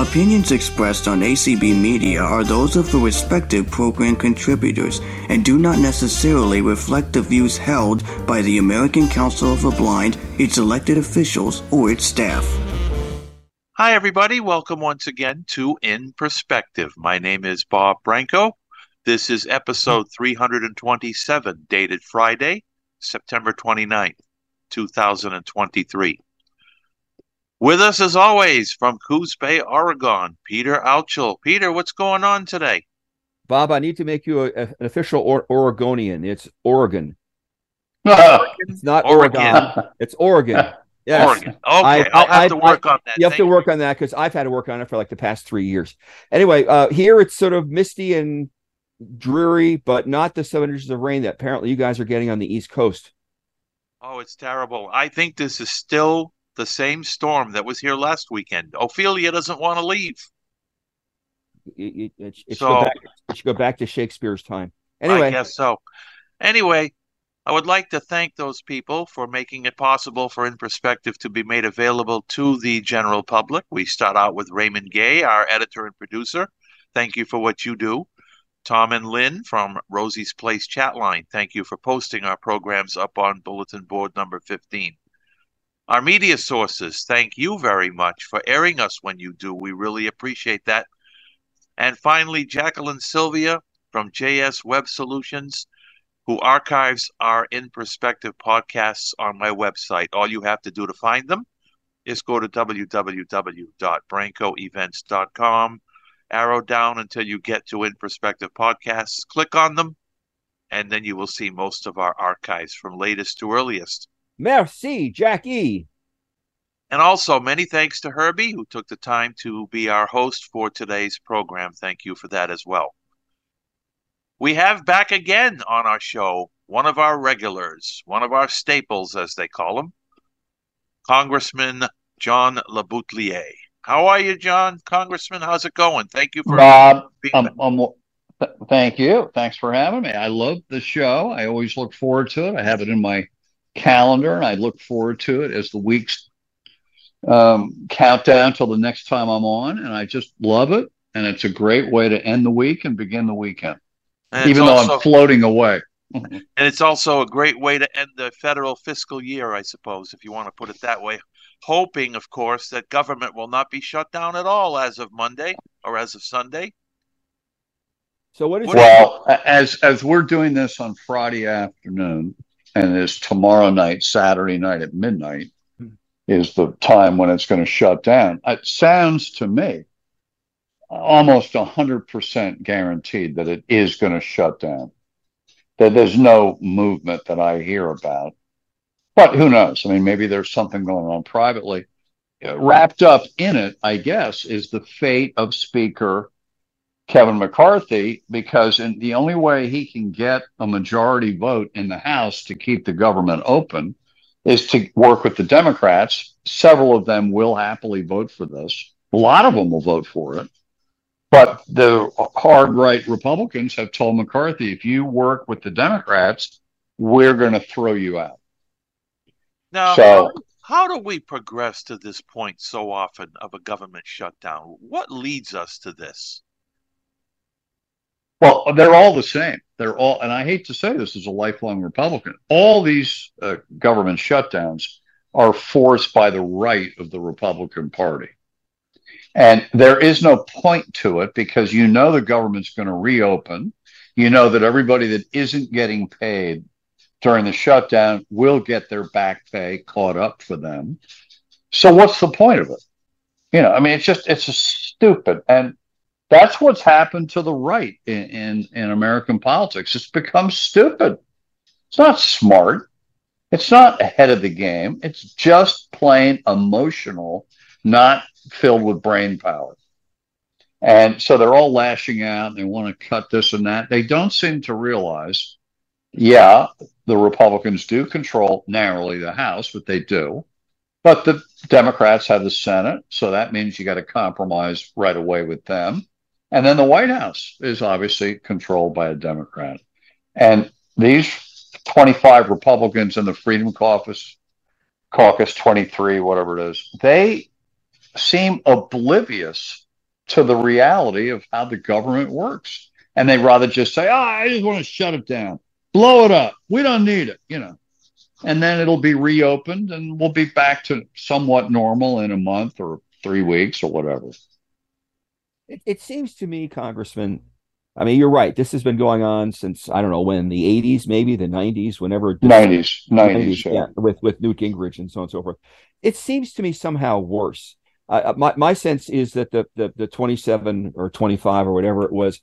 Opinions expressed on ACB Media are those of the respective program contributors and do not necessarily reflect the views held by the American Council of the Blind, its elected officials, or its staff. Hi, everybody. Welcome once again to In Perspective. My name is Bob Branco. This is episode 327, dated Friday, September 29th, 2023. With us, as always, from Coos Bay, Oregon, Peter Altschul. Peter, what's going on today? Bob, I need to make you a, a, an official or- Oregonian. It's Oregon. it's not Oregon. Oregon. It's Oregon. Yes. Oregon. Okay, I, will have I, to work I, on that. You have Thank to work you. on that because I've had to work on it for like the past three years. Anyway, uh, here it's sort of misty and dreary, but not the seven inches of rain that apparently you guys are getting on the East Coast. Oh, it's terrible. I think this is still the same storm that was here last weekend. Ophelia doesn't want to leave. It, it, it, so, should go back, it should go back to Shakespeare's time. Anyway, I guess so. Anyway, I would like to thank those people for making it possible for In Perspective to be made available to the general public. We start out with Raymond Gay, our editor and producer. Thank you for what you do. Tom and Lynn from Rosie's Place Chatline, thank you for posting our programs up on bulletin board number 15. Our media sources, thank you very much for airing us when you do. We really appreciate that. And finally, Jacqueline Sylvia from JS Web Solutions, who archives our In Perspective podcasts on my website. All you have to do to find them is go to www.brancoevents.com, arrow down until you get to In Perspective podcasts, click on them, and then you will see most of our archives from latest to earliest. Merci, Jackie. And also, many thanks to Herbie, who took the time to be our host for today's program. Thank you for that as well. We have back again on our show one of our regulars, one of our staples, as they call him, Congressman John LeBoutillier. How are you, John? Congressman, how's it going? Thank you for Bob. Um, um, th- thank you. Thanks for having me. I love the show. I always look forward to it. I have it in my calendar, and I look forward to it as the weeks um, count down till the next time I'm on. And I just love it, and it's a great way to end the week and begin the weekend, even though also, I'm floating away. and it's also a great way to end the federal fiscal year, I suppose, if you want to put it that way. Hoping, of course, that government will not be shut down at all as of Monday or as of Sunday. So what is well as as we're doing this on Friday afternoon, and is tomorrow night, Saturday night at midnight, hmm. is the time when it's going to shut down. It sounds to me almost 100% guaranteed that it is going to shut down. That there's no movement that I hear about. But who knows? I mean, maybe there's something going on privately. Wrapped up in it, I guess, is the fate of Speaker Kevin McCarthy because in, the only way he can get a majority vote in the House to keep the government open is to work with the Democrats. Several of them will happily vote for this. A lot of them will vote for it. But the hard right Republicans have told McCarthy, if you work with the Democrats, we're going to throw you out. Now, so, how, how do we progress to this point so often of a government shutdown? What leads us to this? Well, they're all the same. They're all, and I hate to say this as a lifelong Republican, all these uh, government shutdowns are forced by the right of the Republican Party. And there is no point to it because you know the government's going to reopen. You know that everybody that isn't getting paid during the shutdown will get their back pay caught up for them. So what's the point of it? You know, I mean, it's just, it's just stupid. And that's what's happened to the right in, in, in American politics. It's become stupid. It's not smart. It's not ahead of the game. It's just plain emotional, not filled with brain power. And so they're all lashing out. They want to cut this and that. They don't seem to realize, yeah, the Republicans do control narrowly the House, but they do. But the Democrats have the Senate. So that means you got to compromise right away with them. And then the White House is obviously controlled by a Democrat. And these 25 Republicans in the Freedom Caucus, Caucus 23, whatever it is, they seem oblivious to the reality of how the government works. And they rather just say, oh, I just want to shut it down, blow it up. We don't need it, you know. And then it'll be reopened and we'll be back to somewhat normal in a month or three weeks or whatever. It, it seems to me, Congressman, I mean, you're right. This has been going on since I don't know when the 80s, maybe the 90s, whenever 90s, 90s, 90s yeah. yeah, with with Newt Gingrich and so on and so forth. It seems to me somehow worse. Uh, my my sense is that the, the the 27 or 25 or whatever it was,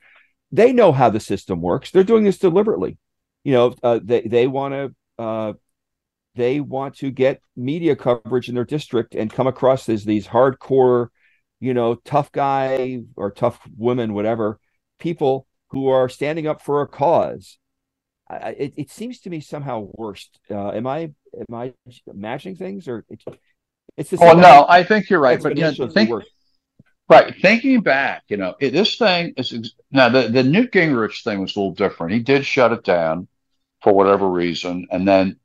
they know how the system works. They're doing this deliberately. You know, uh, they they want to uh, they want to get media coverage in their district and come across as these hardcore, you know, tough guy or tough women, whatever people who are standing up for a cause. I, it, it seems to me somehow worst. Uh, am I am I imagining things or it's, it's the oh no, I think you're right. But yeah, think, right, thinking back, you know, it, this thing is now the the Newt Gingrich thing was a little different. He did shut it down for whatever reason, and then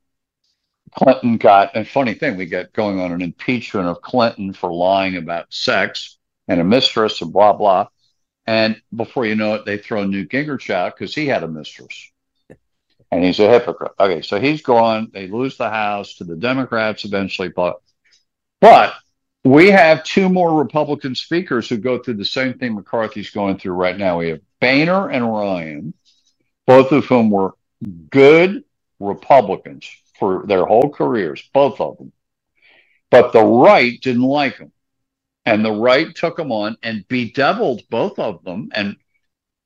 Clinton got. And funny thing, we get going on an impeachment of Clinton for lying about sex and a mistress and blah blah. And before you know it, they throw Newt Gingrich out because he had a mistress. And he's a hypocrite. Okay, so he's gone. They lose the House to the Democrats eventually. But, but we have two more Republican speakers who go through the same thing McCarthy's going through right now. We have Boehner and Ryan, both of whom were good Republicans for their whole careers, both of them. But the right didn't like them. And the right took them on and bedeviled both of them and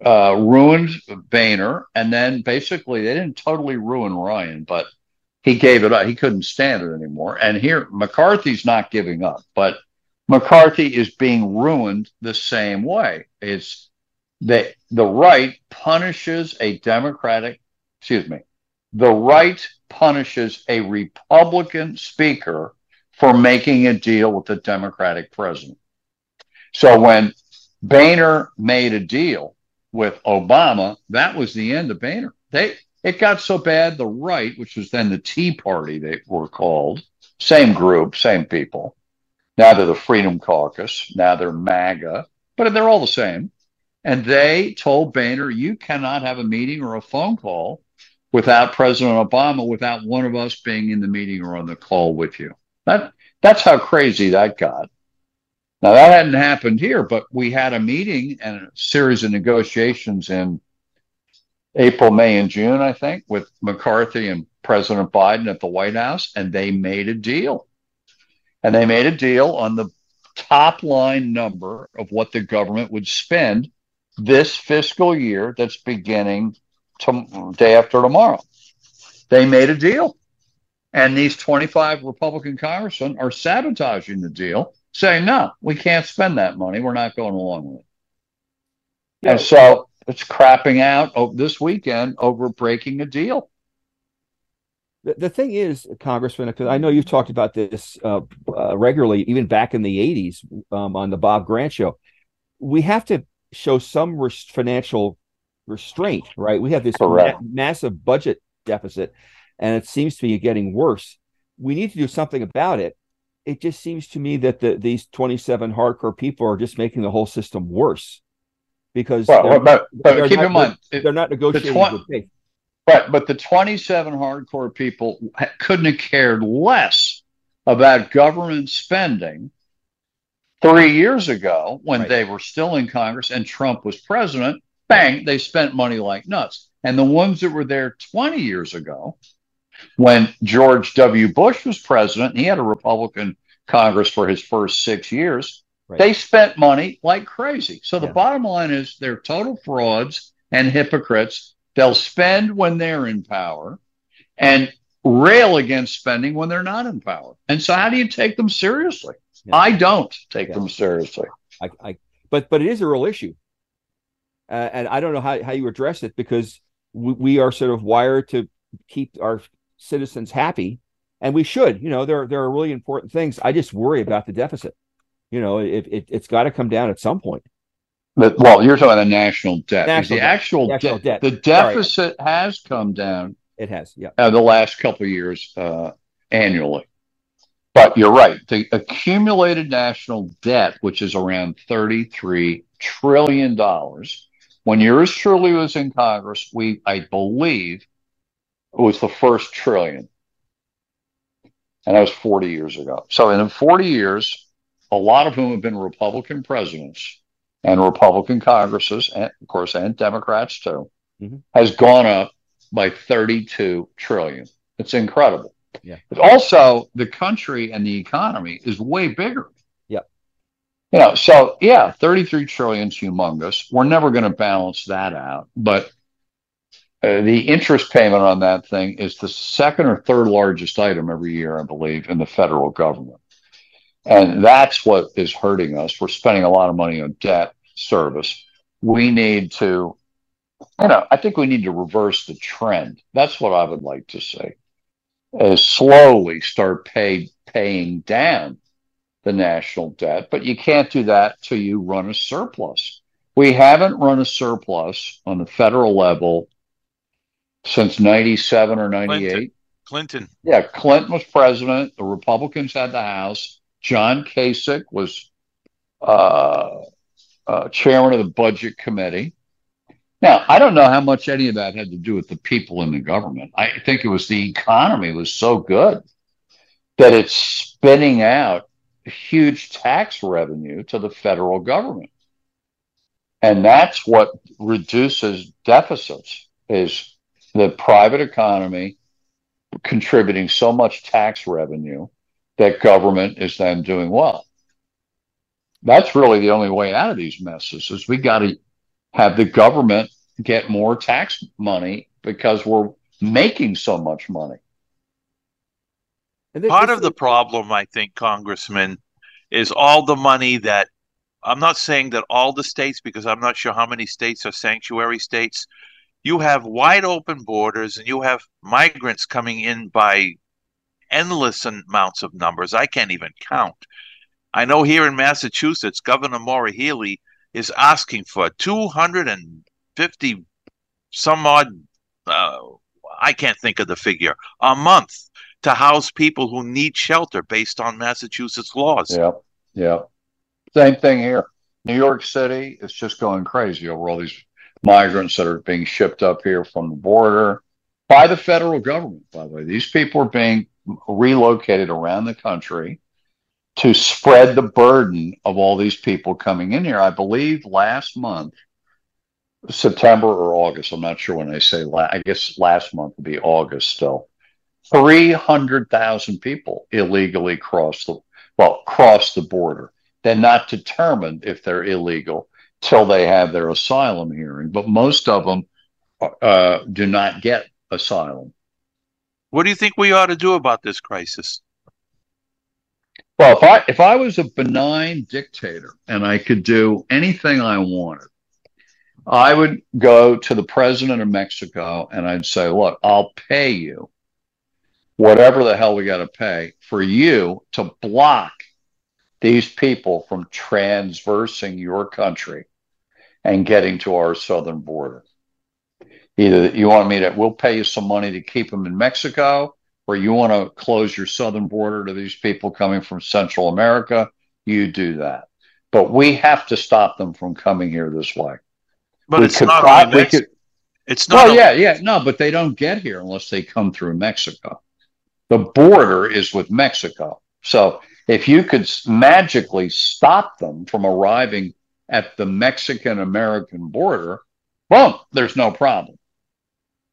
uh, ruined Boehner. And then basically, they didn't totally ruin Ryan, but he gave it up. He couldn't stand it anymore. And here, McCarthy's not giving up, but McCarthy is being ruined the same way. It's that the right punishes a Democratic, excuse me, the right punishes a Republican speaker for making a deal with the Democratic president. So when Boehner made a deal with Obama, that was the end of Boehner. They it got so bad the right, which was then the Tea Party, they were called, same group, same people. Now they're the Freedom Caucus. Now they're MAGA, but they're all the same. And they told Boehner, you cannot have a meeting or a phone call without President Obama, without one of us being in the meeting or on the call with you. That that's how crazy that got. Now that hadn't happened here, but we had a meeting and a series of negotiations in April, May, and June, I think, with McCarthy and President Biden at the White House, and they made a deal. And they made a deal on the top line number of what the government would spend this fiscal year that's beginning to, day after tomorrow. They made a deal. And these 25 Republican congressmen are sabotaging the deal, saying, no, we can't spend that money. We're not going along with it. Yeah. And so it's crapping out this weekend over breaking a deal. The, the thing is, Congressman, because I know you've talked about this uh, uh, regularly, even back in the 80s um, on the Bob Grant show, we have to show some res- financial restraint, right? We have this ma- massive budget deficit and it seems to be getting worse. We need to do something about it. It just seems to me that the, these 27 hardcore people are just making the whole system worse because well, but, but keep not, in mind they're not negotiating the tw- Right, but the 27 hardcore people couldn't have cared less about government spending three years ago when right. they were still in Congress and Trump was president. Bang, they spent money like nuts. And the ones that were there 20 years ago when George W. Bush was president, and he had a Republican Congress for his first six years. Right. They spent money like crazy. So the yeah. bottom line is they're total frauds and hypocrites. They'll spend when they're in power and rail against spending when they're not in power. And so how do you take them seriously? Yeah. I don't take yeah. them seriously. I, I, but but it is a real issue. Uh, and I don't know how, how you address it because we, we are sort of wired to keep our citizens happy, and we should. You know, there there are really important things. I just worry about the deficit. You know, it, it has got to come down at some point. But well, you're talking about the national debt. National the debt. actual national de- debt. The deficit Sorry. has come down. It has, yeah. Uh, the last couple of years uh, annually. But you're right. The accumulated national debt, which is around $33 trillion. When yours truly was in Congress, we, I believe, it was the first trillion. And that was 40 years ago. So in 40 years, a lot of whom have been Republican presidents and Republican Congresses, and of course, and Democrats too, mm-hmm. has gone up by 32 trillion. It's incredible. Yeah. But also, the country and the economy is way bigger. You know, so yeah, 33 trillion is humongous. We're never going to balance that out. But uh, the interest payment on that thing is the second or third largest item every year, I believe, in the federal government. And that's what is hurting us. We're spending a lot of money on debt service. We need to, you know, I think we need to reverse the trend. That's what I would like to say. Is slowly start pay, paying down the national debt, but you can't do that till you run a surplus. We haven't run a surplus on the federal level since 97 or 98. Clinton. Clinton. Yeah, Clinton was president. The Republicans had the House. John Kasich was uh, uh, chairman of the budget committee. Now, I don't know how much any of that had to do with the people in the government. I think it was the economy was so good that it's spinning out huge tax revenue to the federal government. And that's what reduces deficits is the private economy contributing so much tax revenue that government is then doing well. That's really the only way out of these messes is we got to have the government get more tax money because we're making so much money. Part of the problem, I think, Congressman, is all the money that I'm not saying that all the states, because I'm not sure how many states are sanctuary states. You have wide open borders and you have migrants coming in by endless amounts of numbers. I can't even count. I know here in Massachusetts, Governor Maura Healey is asking for 250 some odd, uh, I can't think of the figure, a month to house people who need shelter based on Massachusetts laws. Yeah, yeah. Same thing here. New York City is just going crazy over all these migrants that are being shipped up here from the border by the federal government, by the way. These people are being relocated around the country to spread the burden of all these people coming in here. I believe last month, September or August, I'm not sure when I say last, I guess last month would be August still. 300,000 people illegally cross the, well, cross the border. They're not determined if they're illegal till they have their asylum hearing, but most of them uh, do not get asylum. What do you think we ought to do about this crisis? Well, if I if I was a benign dictator and I could do anything I wanted, I would go to the president of Mexico and I'd say, "Look, I'll pay you whatever the hell we got to pay for you to block these people from transversing your country and getting to our southern border." Either you want me to, we'll pay you some money to keep them in Mexico, or you want to close your southern border to these people coming from Central America, you do that. But we have to stop them from coming here this way. But we it's not could, It's not. Well, yeah, yeah, no, but they don't get here unless they come through Mexico. The border is with Mexico. So if you could magically stop them from arriving at the Mexican American border, boom, there's no problem.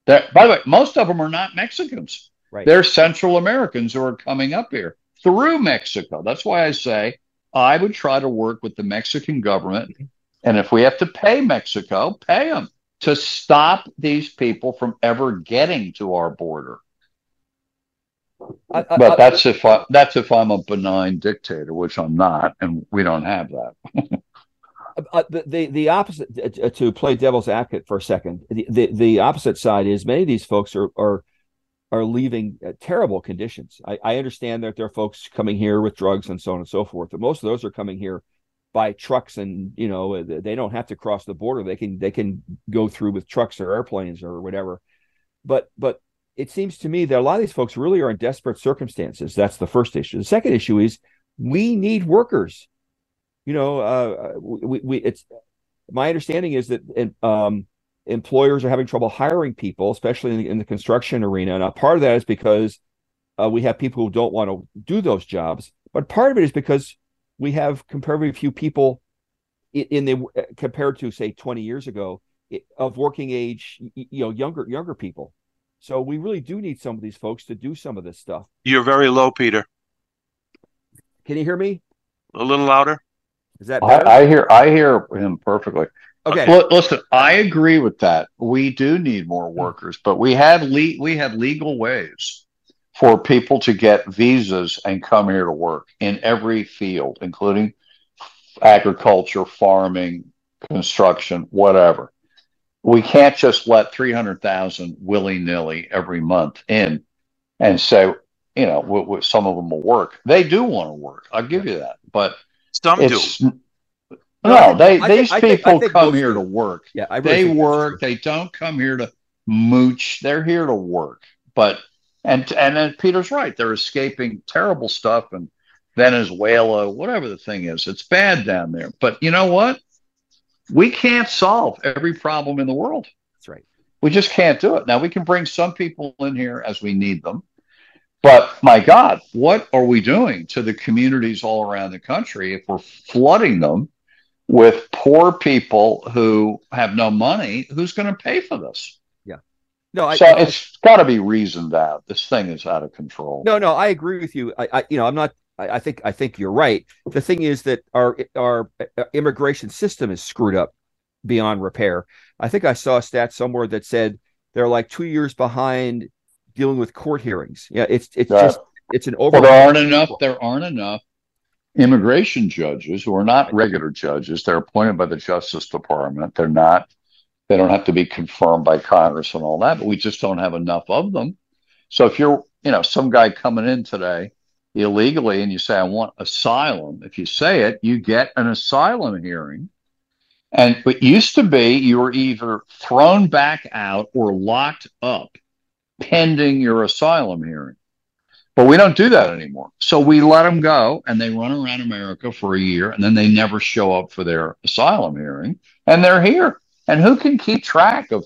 That, by the way, most of them are not Mexicans. Right. They're Central Americans who are coming up here through Mexico. That's why I say I would try to work with the Mexican government. And if we have to pay Mexico, pay them to stop these people from ever getting to our border. I, I, but that's I, if I, that's if I'm a benign dictator, which I'm not, and we don't have that. uh, the, the opposite uh, to play devil's advocate for a second the, the, the opposite side is many of these folks are are are leaving uh, terrible conditions. I, I understand that there are folks coming here with drugs and so on and so forth but most of those are coming here by trucks and you know uh, they don't have to cross the border. They can they can go through with trucks or airplanes or whatever. But but it seems to me that a lot of these folks really are in desperate circumstances that's the first issue the second issue is we need workers you know, uh, we, we it's my understanding is that um, employers are having trouble hiring people, especially in the, in the construction arena. And part of that is because uh, we have people who don't want to do those jobs, but part of it is because we have comparatively few people in, in the uh, compared to say 20 years ago of working age, you know, younger younger people. So we really do need some of these folks to do some of this stuff. You're very low, Peter. Can you hear me? A little louder. Is that better? I, I hear I hear him perfectly. Okay. Uh, L- listen, I agree with that. We do need more workers, but we had le- we have legal ways for people to get visas and come here to work in every field, including agriculture, farming, construction, whatever. We can't just let 300,000 willy nilly every month in and say, you know, w- w- some of them will work. They do want to work. I'll give you that. But Some do. no, No, they I think- these I think- I people think come here do. to work. Yeah, I really They work. They don't come here to mooch. They're here to work. But and and then Peter's right. They're escaping terrible stuff in Venezuela, whatever the thing is. It's bad down there. But you know what? We can't solve every problem in the world. That's right. We just can't do it. Now we can bring some people in here as we need them. But my God, what are we doing to the communities all around the country if we're flooding them with poor people who have no money? Who's going to pay for this? Yeah. No, I, so I- it's got to be reasoned out. This thing is out of control. no, no, I agree with you. I, I you know, I'm not. I, I think I think you're right. The thing is that our our uh, immigration system is screwed up beyond repair. I think I saw a stat somewhere that said they're like two years behind dealing with court hearings. Yeah, it's it's Yeah. just it's an over. Well, there aren't enough. There aren't enough immigration judges who are not regular judges. They're appointed by the Justice Department. They're not. They don't have to be confirmed by Congress and all that. But we just don't have enough of them. So if you're, you know, some guy coming in today illegally and you say, I want asylum, if you say it, you get an asylum hearing. And it used to be you were either thrown back out or locked up pending your asylum hearing. But we don't do that anymore. So we let them go and they run around America for a year and then they never show up for their asylum hearing and they're here. And who can keep track of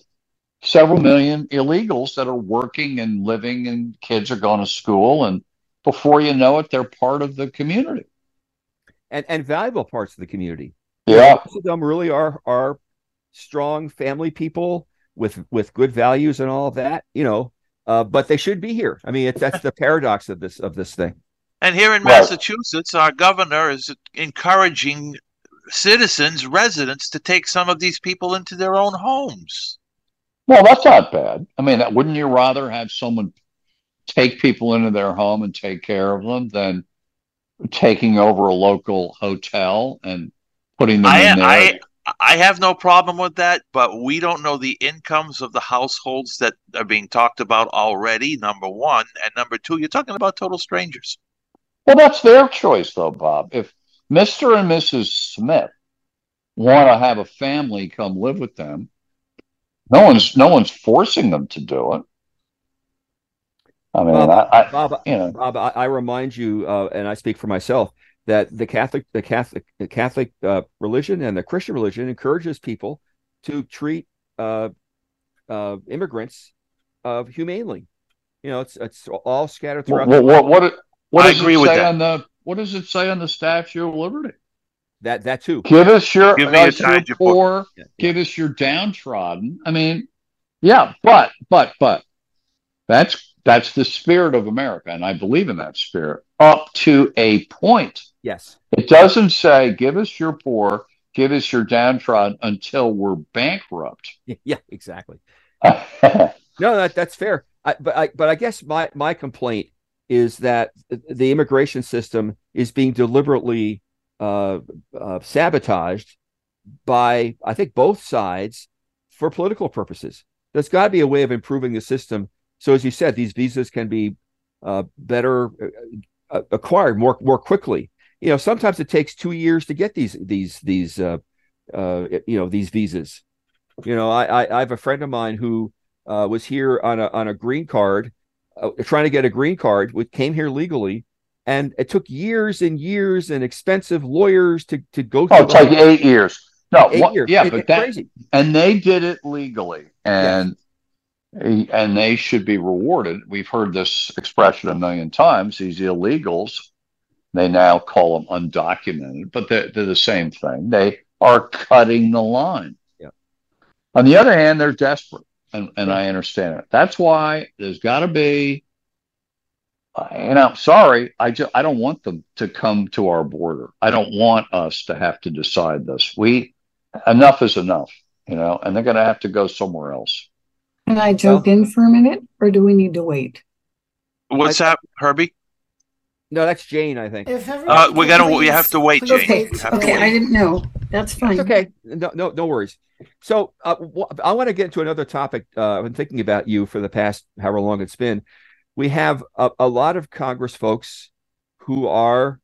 several million illegals that are working and living and kids are going to school and before you know it they're part of the community. and and valuable parts of the community. Yeah. most of them really are are strong family people with with good values and all of that. You know, uh, but they should be here. I mean, it's that's the paradox of this of this thing. And here in Right. Massachusetts, our governor is encouraging citizens, residents, to take some of these people into their own homes. Well, that's not bad. I mean, wouldn't you rather have someone take people into their home and take care of them than taking over a local hotel and putting them in there? I, I, I have no problem with that, but we don't know the incomes of the households that are being talked about already. Number one, and number two, you're talking about total strangers. Well, that's their choice, though, Bob. If Mr. and Mrs. Smith want to have a family come live with them, no one's no one's forcing them to do it. I mean, Bob, I, I Bob, you know, Bob, I, I remind you, uh, and I speak for myself, that the Catholic, the Catholic, the Catholic uh, religion and the Christian religion encourages people to treat uh, uh, immigrants uh, humanely. You know, it's it's all scattered throughout. what what what, what I does agree it with say that. on the what does it say on the Statue of Liberty? that that too. Give us your, Give us your poor- poor, Yeah, yeah. give us your downtrodden. I mean, yeah, but but but that's that's the spirit of America, and I believe in that spirit up to a point. Yes. It doesn't say give us your poor, give us your downtrodden until we're bankrupt. Yeah. Exactly. No, that that's fair. I, but I but I guess my my complaint is that the immigration system is being deliberately uh, uh, sabotaged by I think both sides for political purposes. There's got to be a way of improving the system. So as you said, these visas can be uh, better uh, acquired more more quickly. You know, sometimes it takes two years to get these these these uh, uh, you know these visas. You know, I, I I have a friend of mine who uh, was here on a on a green card, uh, trying to get a green card, which came here legally, and it took years and years and expensive lawyers to to go oh, through. it's like eight years. No, Eight what- years. yeah, It- but that crazy. and they did it legally, and and they should be rewarded. We've heard this expression a million times. These illegals, they now call them undocumented, but they're, they're the same thing. They are cutting the line. Yeah. On the other hand, they're desperate, and and I understand it. That's why there's got to be. And I'm sorry, I just I don't want them to come to our border. I don't want us to have to decide this. We enough is enough, you know, and they're going to have to go somewhere else. Can I jump in for a minute, or do we need to wait? What's that, Herbie? No, that's Jane, I think. Uh, we could gotta. We have to wait, Jane. Okay, We have to okay, I didn't know. That's fine. It's okay. No, no, no worries. So uh, wh- I want to get into another topic. Uh, I've been thinking about you for the past however long it's been. We have a, a lot of Congress folks who are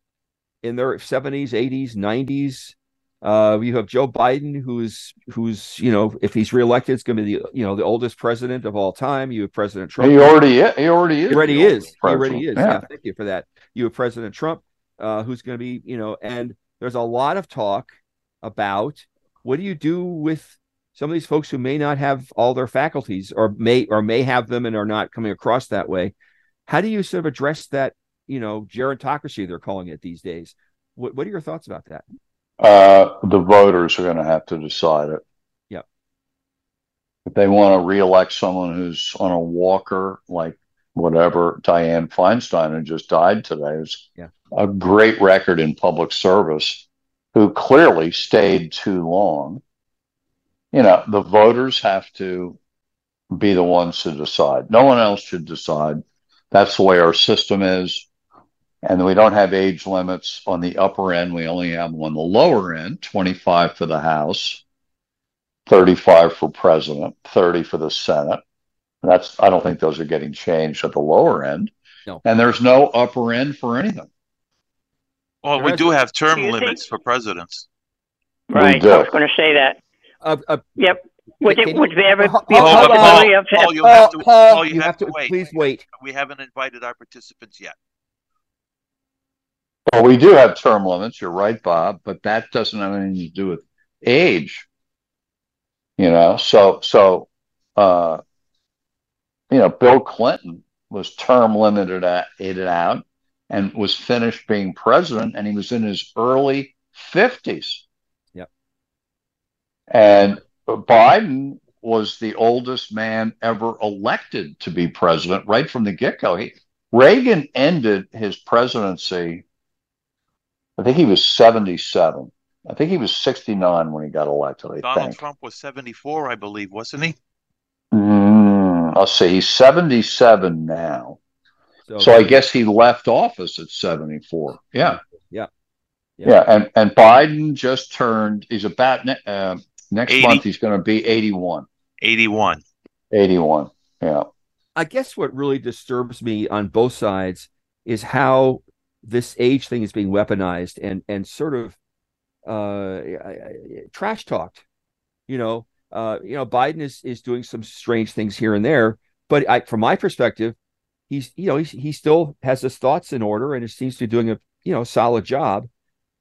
in their 70s, 80s, 90s. Uh, you have Joe Biden, who's who's you know if he's reelected, it's going to be the you know the oldest president of all time. You have President Trump. He already is. He already is. He already is. He already is. Yeah. thank you for that. You have President Trump, uh, who's going to be, you know, and there's a lot of talk about what do you do with some of these folks who may not have all their faculties, or may or may have them and are not coming across that way. How do you sort of address that, you know, gerontocracy they're calling it these days? What What are your thoughts about that? Uh, the voters are going to have to decide it. Yep. If they want to reelect someone who's on a walker, like whatever Dianne Feinstein who just died today, is Yeah. a great record in public service, who clearly stayed too long. You know, the voters have to be the ones to decide. No one else should decide. That's the way our system is. And we don't have age limits on the upper end. We only have them on the lower end 25 for the House, 35 for president, 30 for the Senate. That's, I don't think those are getting changed at the lower end. No. And there's no upper end for anything. Well, we do have term Do you think- limits for presidents. Right. I was going to say that. Uh, uh, Yep. Would it, would there ever be a hold on, possibility of, Paul, you Paul, have to. Paul, Paul, you have to wait. please wait. We haven't invited our participants yet. Well, we do have term limits. You're right, Bob, but that doesn't have anything to do with age. You know, so so uh you know, Bill Clinton was term limited at it out and was finished being president and he was in his early 50s. Yep. And Biden was the oldest man ever elected to be president right from the get-go. He, Reagan ended his presidency I think he was 77. I think he was 69 when he got elected, I Donald think. Trump was 74, I believe, wasn't he? Mm, I'll see. He's 77 now. So, So I guess he left office at 74. Yeah. Yeah. Yeah. Yeah. And, and Biden just turned, he's about, ne- uh, next 80. month, he's going to be 81. 81. 81. Yeah. I guess what really disturbs me on both sides is how this age thing is being weaponized and and sort of uh trash talked. You know, uh, you know, Biden is is doing some strange things here and there, but I, from my perspective, he's you know he's, he still has his thoughts in order and it seems to be doing a you know solid job.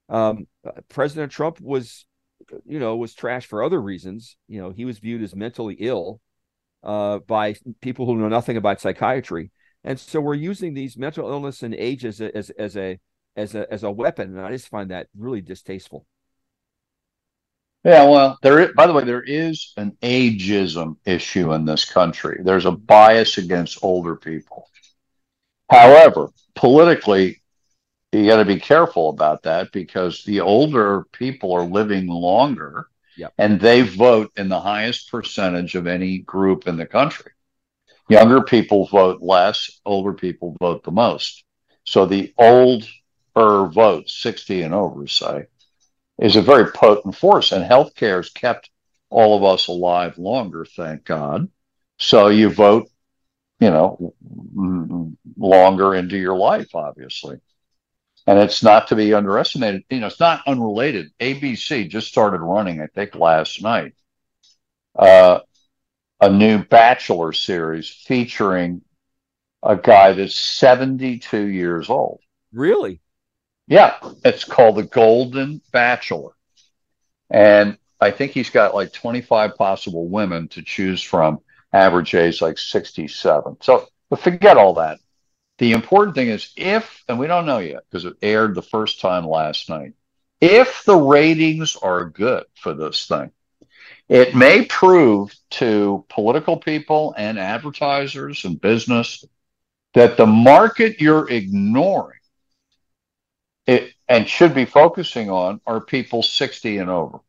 Um, President Trump was, you know, was trash for other reasons. You know, he was viewed as mentally ill uh, by people who know nothing about psychiatry, and so we're using these mental illness and age as a, as as a as a as a weapon, and I just find that really distasteful. Yeah, well, there. Is, by the way, there is an ageism issue in this country. There's a bias against older people. However, politically, you got to be careful about that because the older people are living longer, Yep. and they vote in the highest percentage of any group in the country. Younger people vote less. Older people vote the most. So the older vote, sixty and over, say is a very potent force, and healthcare has kept all of us alive longer, thank God. So you vote, you know, longer into your life, obviously. And it's not to be underestimated. You know, it's not unrelated. ABC just started running, I think, last night, uh, a new Bachelor series featuring a guy that's 72 years old. Really? Yeah, it's called The Golden Bachelor. And I think he's got like 25 possible women to choose from, average age like 67. So, but forget all that. The important thing is if, and we don't know yet because it aired the first time last night, if the ratings are good for this thing, it may prove to political people and advertisers and business that the market you're ignoring it and should be focusing on are people 60 and over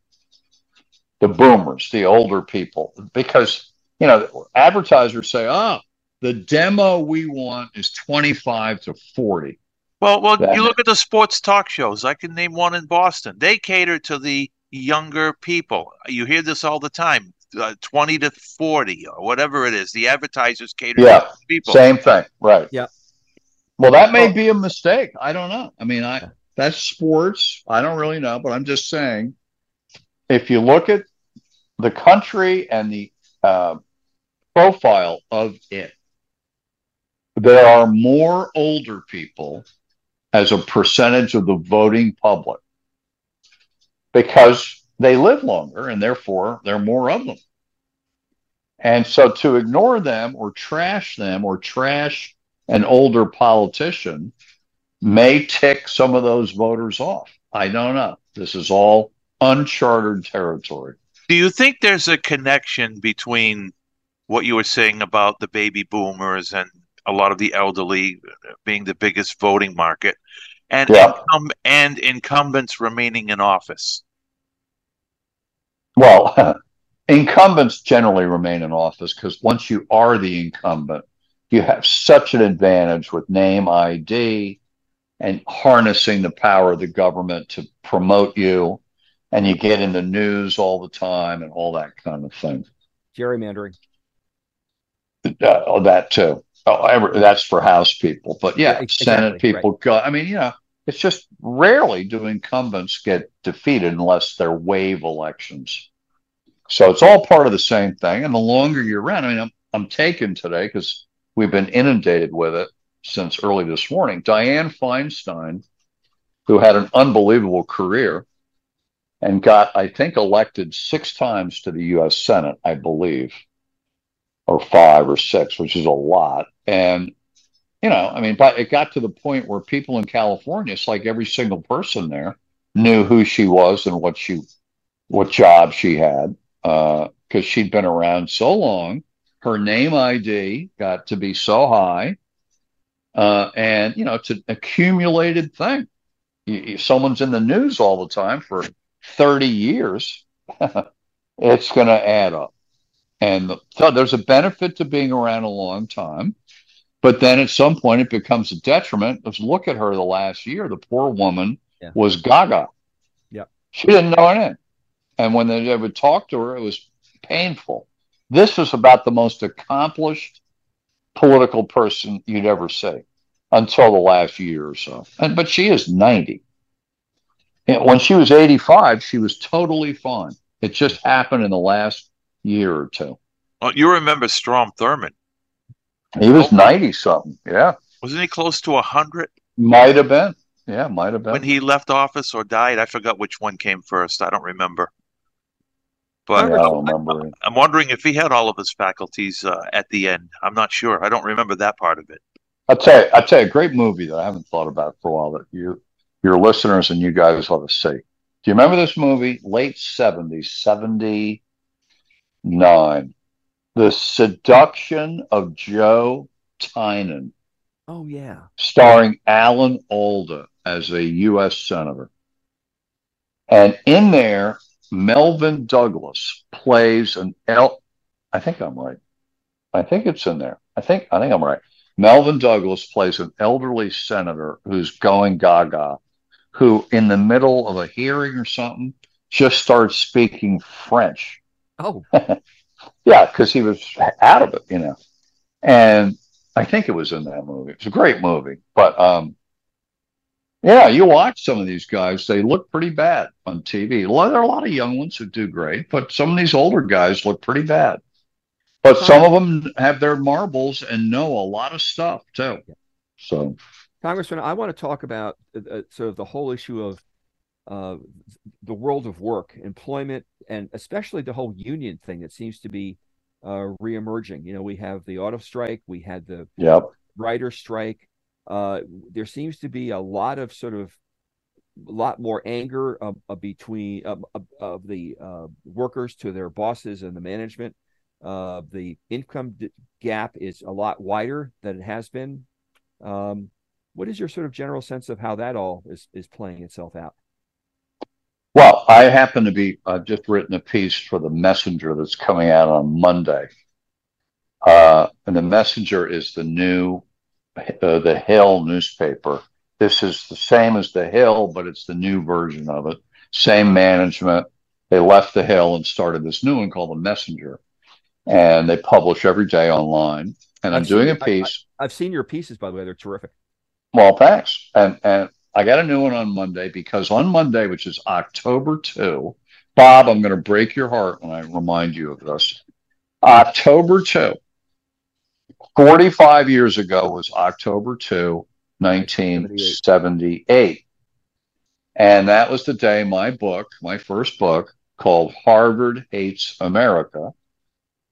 the boomers the older people because you know advertisers say oh the demo we want is 25 to 40 Well, well, That- you look at the sports talk shows. I can name one in Boston. They cater to the younger people. You hear this all the time. Uh, 20 to 40 or whatever it is. The advertisers cater Yeah, to people. Same thing, right? Yeah. Well, that may be a mistake. I don't know. I mean, I that's sports. I don't really know, but I'm just saying, if you look at the country and the uh, profile of it, there are more older people as a percentage of the voting public because they live longer and therefore there are more of them. And so to ignore them or trash them or trash an older politician may tick some of those voters off. I don't know. This is all uncharted territory. Do you think there's a connection between what you were saying about the baby boomers and a lot of the elderly being the biggest voting market and Yeah. incum- and incumbents remaining in office? Well, incumbents generally remain in office because once you are the incumbent, you have such an advantage with name ID and harnessing the power of the government to promote you. And you get in the news all the time and all that kind of thing. Gerrymandering. Uh, that too. Oh, every, that's for House people, but yeah, Yeah, Senate exactly, people go. I mean, you know, it's just rarely do incumbents get defeated unless they're wave elections. So it's all part of the same thing. And the longer you're around, I mean, I'm I'm taken today because we've been inundated with it since early this morning. Dianne Feinstein, who had an unbelievable career and got, I think, elected six times to the U.S. Senate, I believe or five or six, which is a lot. And, you know, I mean, but it got to the point where people in California, it's like every single person there knew who she was and what she, what job she had, because she'd been around so long. Her name ID got to be so high, uh, and you know, it's an accumulated thing. You, you- someone's in the news all the time for thirty years. it's going to add up. And so there's a benefit to being around a long time. But then at some point it becomes a detriment. Let's look at her the last year. The poor woman Yeah. was gaga. Yeah. She didn't know anything. And when they would talk to her, it was painful. This is about the most accomplished political person you'd ever see until the last year or so. And but she is 90. And when she was 85, she was totally fine. It just happened in the last year or two. Well, you remember Strom Thurmond. He was 90 something. Yeah. Wasn't he close to 100 Might have been. Yeah, might have been. when he left office or died? I forgot which one came first. I don't remember. yeah, But I don't remember. I'm wondering if he had all of his faculties uh, at the end. I'm not sure. I don't remember that part of it. I'll tell you, I'll tell you a great movie that I haven't thought about for a while that you, your listeners and you guys ought to see. Do you remember this movie? Late 70s, 79. The Seduction of Joe Tynan, Oh yeah. starring Alan Alda as a U.S. Senator. And in there, Melvyn Douglas plays an el. I think I'm right. I think it's in there. I think I think I'm right. Melvyn Douglas plays an elderly senator who's going gaga, who in the middle of a hearing or something just starts speaking French. Oh, Yeah, because he was out of it, you know. And I think it was in that movie. It's a great movie, but um, yeah, you watch some of these guys; they look pretty bad on TV. There are a lot of young ones who do great, but some of these older guys look pretty bad. But some of them have their marbles and know a lot of stuff too. So Congressman, I want to talk about uh, uh, sort of the whole issue of uh, the world of work, employment, and especially the whole union thing that seems to be uh, reemerging. You know, we have the auto strike, we had the yep. writer strike. Uh, there seems to be a lot of sort of a lot more anger uh, uh, between of the uh, workers to their bosses and the management. Uh, the income gap is a lot wider than it has been. Um, what is your sort of general sense of how that all is is playing itself out? I happen to be, I've just written a piece for the Messenger that's coming out on Monday. Uh, and the Messenger is the new, uh, the Hill newspaper. This is the same as the Hill, but it's the new version of it. Same management. They left the Hill and started this new one called the Messenger. And they publish every day online. And I've I'm doing a piece. I, have seen your pieces, by the way. They're terrific. Well, thanks. And, and I got a new one on Monday because on Monday, which is October 2, Bob, I'm going to break your heart when I remind you of this. October 2, 45 years ago was October 2, 1978. And that was the day my book, my first book called Harvard Hates America,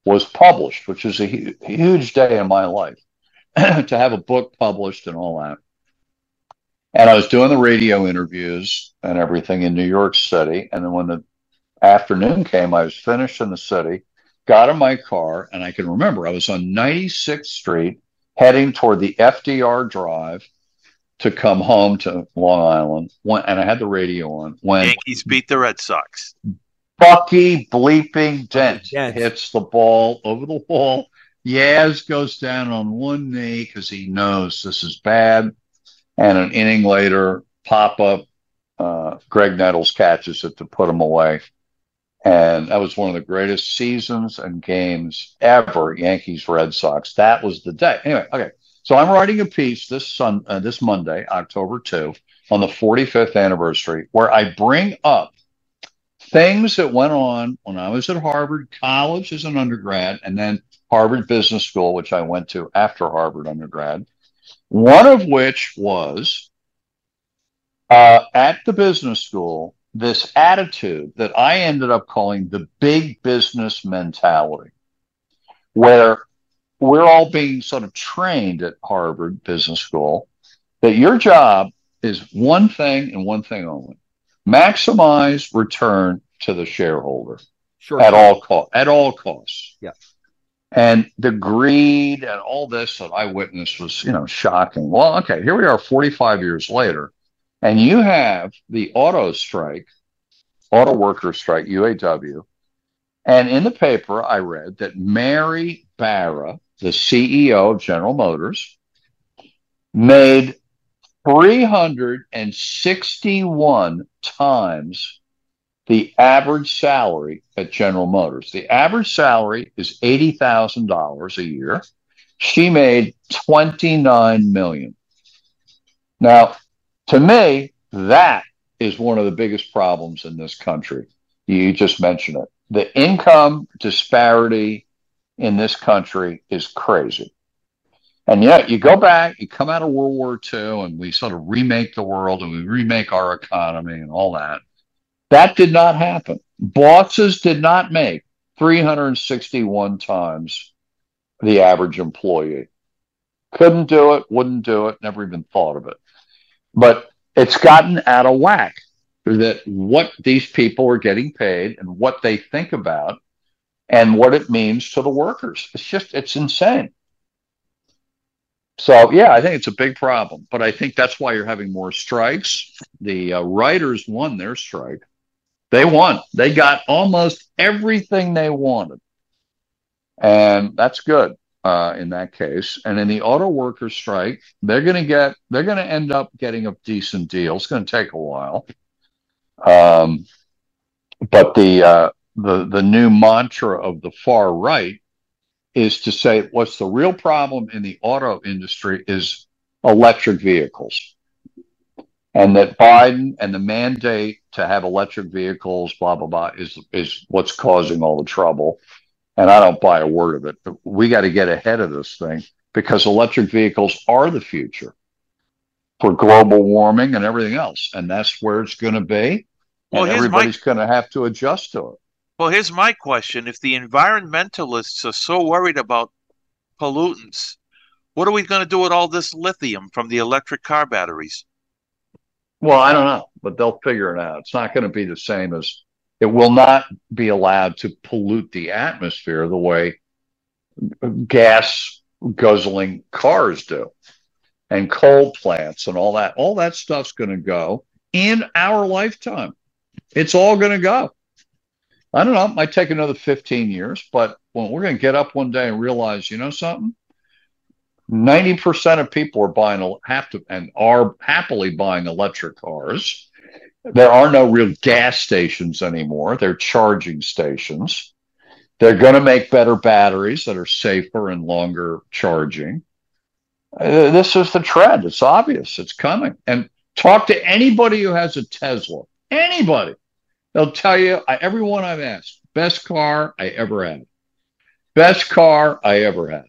was published, which is a hu- huge day in my life to have a book published and all that. And I was doing the radio interviews and everything in New York City. And then when the afternoon came, I was finished in the city, got in my car, and I can remember I was on 96th Street heading toward the FDR Drive to come home to Long Island. When, and I had the radio on. When Yankees beat the Red Sox. Bucky bleeping Dent oh, yes. hits the ball over the wall. Yaz goes down on one knee because he knows this is bad and an inning later, pop up, uh, Graig Nettles catches it to put him away. And that was one of the greatest seasons and games ever, Yankees Red Sox. That was the day. Anyway, okay. So I'm writing a piece this sun uh, this Monday, October 2, on the 45th anniversary, where I bring up things that went on when I was at Harvard College as an undergrad, and then Harvard Business School, which I went to after Harvard undergrad, one of which was uh, at the business school, this attitude that I ended up calling the big business mentality, where we're all being sort of trained at Harvard Business School that your job is one thing and one thing only maximize return to the shareholder sure. at all cost at all costs. Yeah. And the greed and all this that I witnessed was, you know, shocking. Well, okay, here we are 45 years later, and you have the auto strike, auto worker strike, UAW. And in the paper, I read that Mary Barra, the CEO of General Motors, made 361 times the average salary at General Motors. The average salary is $80,000 a year. She made 29 million. Now, to me, that is one of the biggest problems in this country. You just mentioned it. The income disparity in this country is crazy. And yet you go back, you come out of World War II, and we sort of remake the world and we remake our economy and all that. That did not happen. Bosses did not make 361 times the average employee. Couldn't do it, wouldn't do it, never even thought of it. But it's gotten out of whack that what these people are getting paid and what they think about and what it means to the workers. It's just, it's insane. So, yeah, I think it's a big problem. But I think that's why you're having more strikes. The uh, writers won their strike. They won. They got almost everything they wanted. And that's good uh, in that case. And in the auto workers strike, they're going to get, they're going to end up getting a decent deal. It's going to take a while. Um, but the, uh, the, the new mantra of the far right is to say what's the real problem in the auto industry is electric vehicles and that Biden and the mandate to have electric vehicles, blah blah blah, is is what's causing all the trouble. And I don't buy a word of it. But we got to get ahead of this thing because electric vehicles are the future. for global warming and everything else. And that's where it's going to be. Well, and here's my- everybody's going to have to adjust to it. Well, here's my question. If the environmentalists are so worried about pollutants, what are we going to do with all this lithium from the electric car batteries? Well, I don't know, but they'll figure it out. It's not going to be the same as it will not be allowed to pollute the atmosphere the way gas guzzling cars do and coal plants and all that. All that stuff's going to go in our lifetime. It's all going to go. I don't know. It might take another 15 years, but when we're going to get up one day and realize, you know something? 90% of people are buying have to and are happily buying electric cars. There are no real gas stations anymore. They're charging stations. They're going to make better batteries that are safer and longer charging. Uh, this is the trend. It's obvious. It's coming. And talk to anybody who has a Tesla. Anybody. They'll tell you, I, everyone I've asked, best car I ever had. Best car I ever had.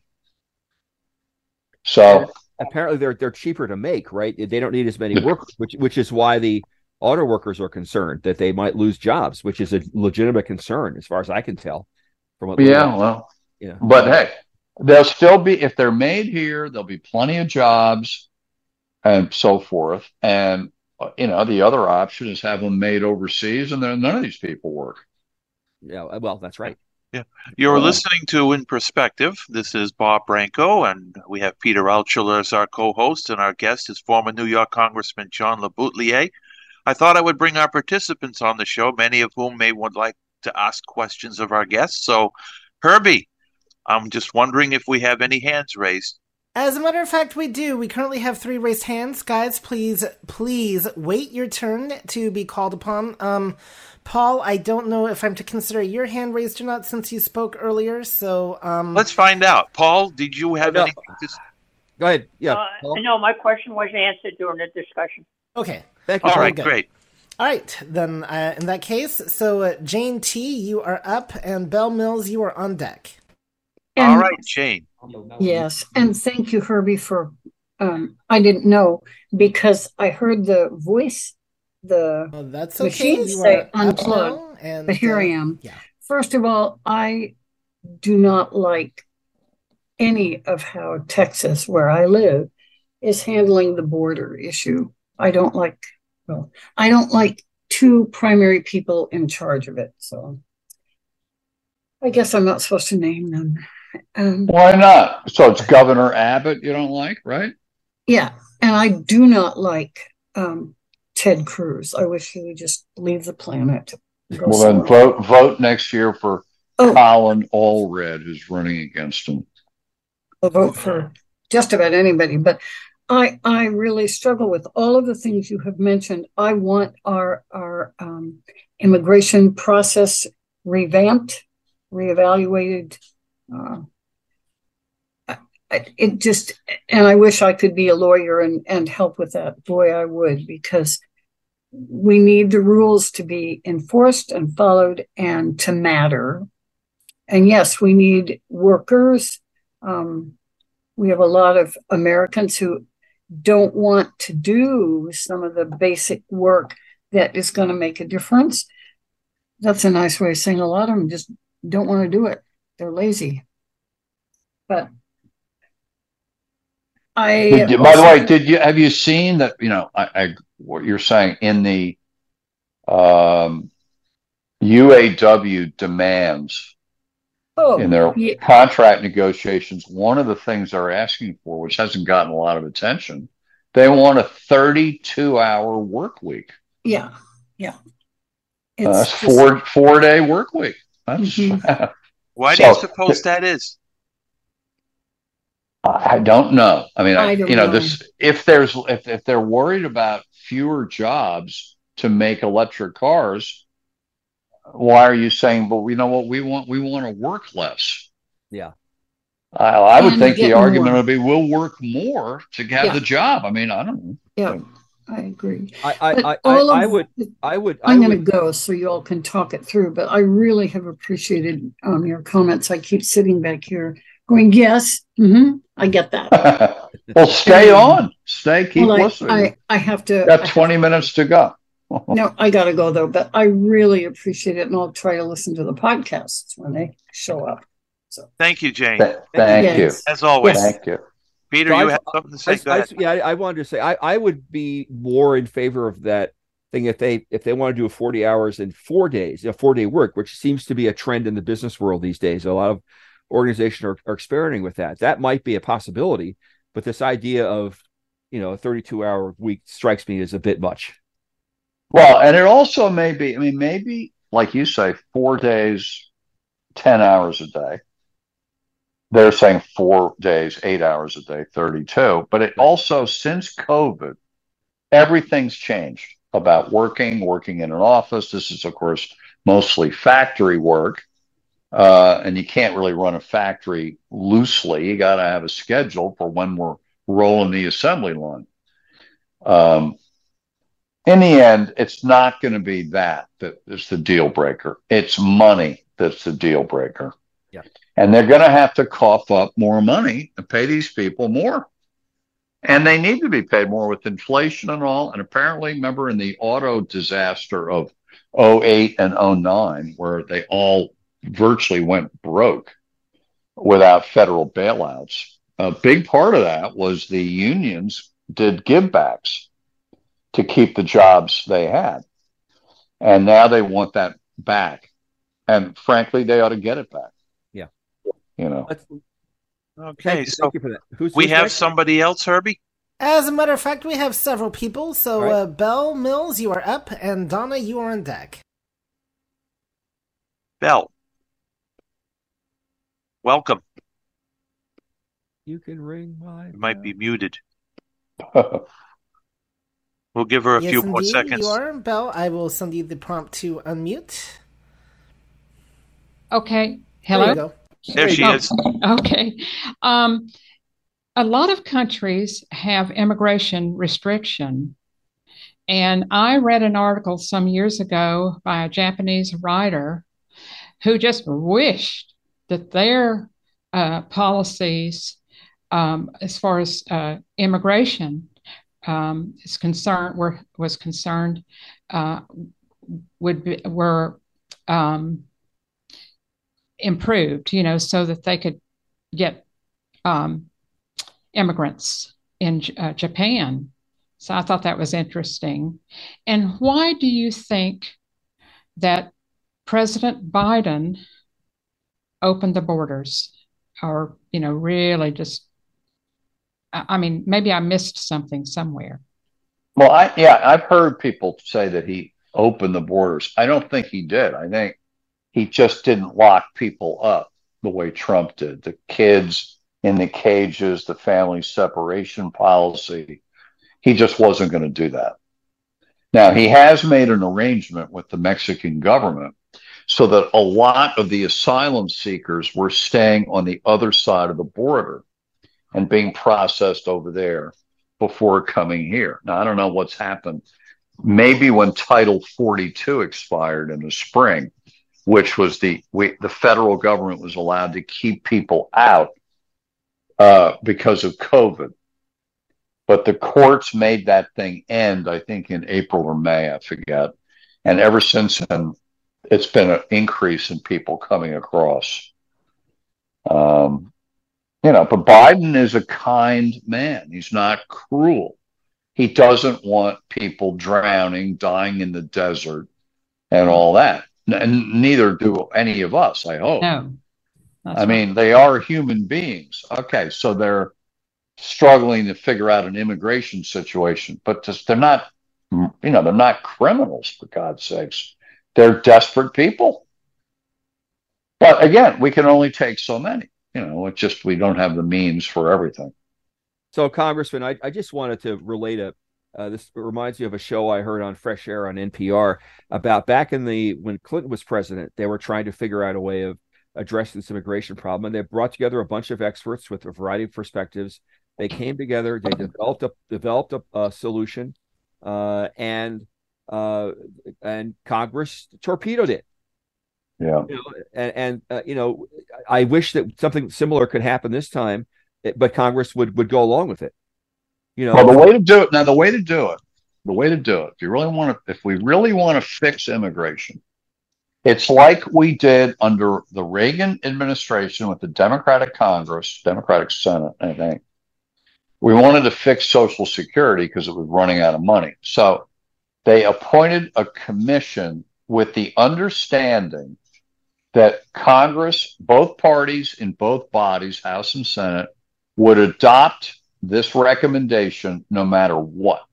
So apparently they're they're cheaper to make, right? They don't need as many workers, which which is why the auto workers are concerned that they might lose jobs, which is a legitimate concern as far as I can tell. From what yeah, well, yeah, but hey, they'll still be if they're made here, there'll be plenty of jobs and so forth. And uh, you know, the other option is have them made overseas, and then none of these people work. yeah. Well, that's right. You're Wow. listening to In Perspective. This is Bob Branco, and we have Peter Altschuler as our co-host, and our guest is former New York Congressman John LeBoutillier. I thought I would bring our participants on the show, many of whom may would like to ask questions of our guests. So, Herbie, I'm just wondering if we have any hands raised. As a matter of fact, we do. We currently have three raised hands. Guys, please, please wait your turn to be called upon. Um, Paul, I don't know if I'm to consider your hand raised or not since you spoke earlier. So, um, Let's find out. Paul, did you have No. anything to s- Go ahead. Yeah. Uh, no, my question was answered during the discussion. okay. Thank you. All Paul. right, good. great. All right, then uh, in that case, so uh, Jane T, you are up, and Bell Mills, you are on deck. All And- right, Jane. Yes, and thank you, Herbie, for, um, I didn't know because I heard the voice, the, Well, that's okay. Machines You say unplug, and but here uh, I am. Yeah. First of all, I do not like any of how Texas, where I live, is handling the border issue. I don't like, well, I don't like two primary people in charge of it. So I guess I'm not supposed to name them. Um, Why not? So it's Governor Abbott you don't like, right? yeah, and I do not like um, Ted Cruz. I wish he would just leave the planet. Well, then vote vote next year for Oh. Colin Allred, who's running against him. I'll vote for just about anybody, but I I really struggle with all of the things you have mentioned. I want our our um, immigration process revamped, reevaluated. Uh, it just and I wish I could be a lawyer and and help with that. Boy, I would because we need the rules to be enforced and followed and to matter. And yes, we need workers. Um, we have a lot of Americans who don't want to do some of the basic work that is going to make a difference. That's a nice way of saying a lot of them just don't want to do it. They're lazy. But I, Did by the way, did you have you seen that? You know, I, I what you're saying in the um, UAW demands oh, in their yeah, contract negotiations. One of the things they're asking for, which hasn't gotten a lot of attention, they want a 32 hour work week. yeah, yeah. Uh, that's It's just- four four day work week. That's Mhm. Why do you So- suppose that is? I don't know. I mean, I, I don't you know, know. this if there's if if they're worried about fewer jobs to make electric cars, why are you saying? But we know what we want. We want to work less. Yeah. I, I would think the argument more. would be we'll work more to have Yeah. the job. I mean, I don't know. Yeah, I agree. I I, I, I, I of- would I would I I'm going to go so you all can talk it through, but I really have appreciated um, your comments. I keep sitting back here going, yes, hmm I get that. well, stay Um, on, Stay, keep Well, I, listening. I, I have to. Got 20 minutes to go. No, I gotta go though, but I really appreciate it and I'll try to listen to the podcasts when they show up. So Thank you, Jane. Th- Thank you. As always, Thank you. Peter, So you I- have something to say. I, Go I- ahead. yeah, I, I wanted to say I, I would be more in favor of that thing if they if they want to do a 40 hours in four days, a four day work, which seems to be a trend in the business world these days. A lot of organizations are, are experimenting with that. That might be a possibility, but this idea of you know a 32 hour week strikes me as a bit much. Well, and it also may be, I mean, maybe, like you say, four days, 10 hours a day. They're saying four days, eight hours a day, 32. But it also, since COVID, everything's changed about working, working in an office. This is, of course, mostly factory work. Uh, and you can't really run a factory loosely. You got to have a schedule for when we're rolling the assembly line. Um, in the end, it's not going to be that that is the deal breaker. It's money that's the deal breaker. Yeah. And they're going to have to cough up more money and pay these people more. And they need to be paid more with inflation and all. And apparently, remember in the auto disaster of 08 and 09, where they all virtually went broke without federal bailouts, a big part of that was the unions did givebacks to keep the jobs they had. And now they want that back. And frankly, they ought to get it back. Yeah. You know, Let's, Okay, thank, you- so thank you for that. Who's, we who's have next? somebody else, Herbie. As a matter of fact, we have several people. So, All right. uh, Bell Mills, you are up, and Donna, you are on deck. Bell. Welcome. You can ring my. You might be muted. We'll give her a yes, few more indeed, seconds. You are Bell. I will send you the prompt to unmute. Okay. There you Hello. Go. There she Oh, is. Okay. Um, a lot of countries have immigration restriction. And I read an article some years ago by a Japanese writer who just wished that their uh, policies, um, as far as uh, immigration um, is concerned, were was concerned, uh, would be, were um, improved, you know, so that they could get um, immigrants in uh, Japan. So I thought that was interesting. And why do you think that President Biden opened the borders or, you know, really just, I I mean, maybe I missed something somewhere. well, I, yeah, I've heard people say that he opened the borders. I don't think he did. I think he just didn't lock people up the way Trump did. The kids in the cages, the family separation policy. He just wasn't going to do that. Now, he has made an arrangement with the Mexican government so that a lot of the asylum seekers were staying on the other side of the border and being processed over there before coming here. Now, I don't know what's happened. Maybe when Title 42 expired in the spring, which was the we, the federal government was allowed to keep people out uh, because of COVID. But the courts made that thing end, I think, in April or May, I forget. And ever since then, it's been an increase in people coming across. Um, you know, but Biden is a kind man. He's not cruel. He doesn't want people drowning, dying in the desert, and all that. And neither do any of us, I hope. No. That's I right. mean, they are human beings. Okay, so they're struggling to figure out an immigration situation, but just, they're not, you know, they're not criminals, for God's sakes. They're desperate people. But again, we can only take so many. You know, it's just we don't have the means for everything. So, Congressman, I, I just wanted to relate a. Uh, this reminds me of a show I heard on Fresh Air on NPR about back in the when Clinton was president. They were trying to figure out a way of addressing this immigration problem, and they brought together a bunch of experts with a variety of perspectives. They came together. They developed a developed a, a solution, uh, and uh, and Congress torpedoed it. Yeah. You know, and and uh, you know, I wish that something similar could happen this time, but Congress would would go along with it. You know, Well, the way to do it now, the way to do it, the way to do it, if you really want to, if we really want to fix immigration, it's like we did under the Reagan administration with the Democratic Congress, Democratic Senate, I think. We wanted to fix Social Security because it was running out of money. So they appointed a commission with the understanding that Congress, both parties in both bodies, House and Senate, would adopt this recommendation no matter what.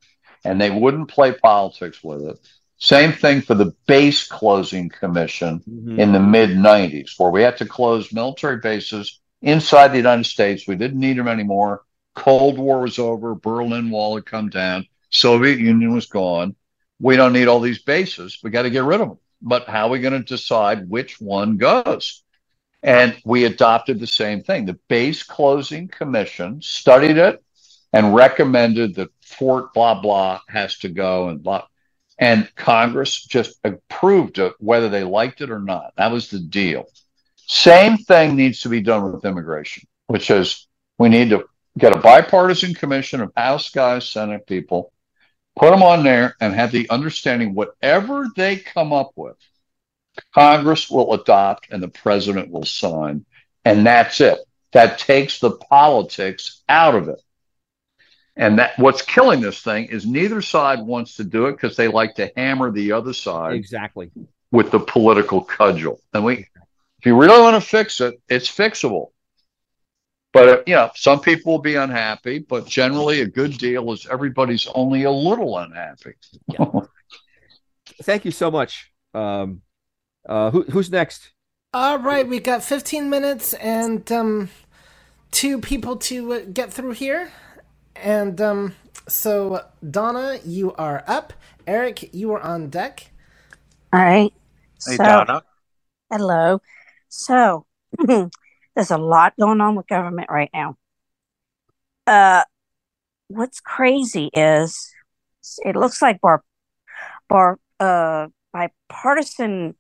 And they wouldn't play politics with it. Same thing for the base closing commission Mhm. in the mid 90s, where we had to close military bases inside the United States. We didn't need them anymore. Cold War was over. Berlin Wall had come down. Soviet Union was gone. We don't need all these bases. We got to get rid of them. But how are we going to decide which one goes? And we adopted the same thing. The base closing commission studied it and recommended that Fort blah blah has to go and blah. And Congress just approved it, whether they liked it or not. That was the deal. Same thing needs to be done with immigration, which is we need to get a bipartisan commission of House guys, Senate people, put them on there and have the understanding whatever they come up with, Congress will adopt and the president will sign. And that's it. That takes the politics out of it. And that what's killing this thing is neither side wants to do it because they like to hammer the other side exactly. with the political cudgel. And we, if you really want to fix it, it's fixable. But uh, you know, some people will be unhappy, but generally, a good deal is everybody's only a little unhappy. Thank you so much. Um, uh, who, who's next? All right, we got 15 minutes and um, two people to uh, get through here. And um, so, Donna, you are up. Eric, you are on deck. All right. Hey, so, Donna. hello. So, there's a lot going on with government right now. Uh, what's crazy is it looks like bar, bar, uh, bipartisan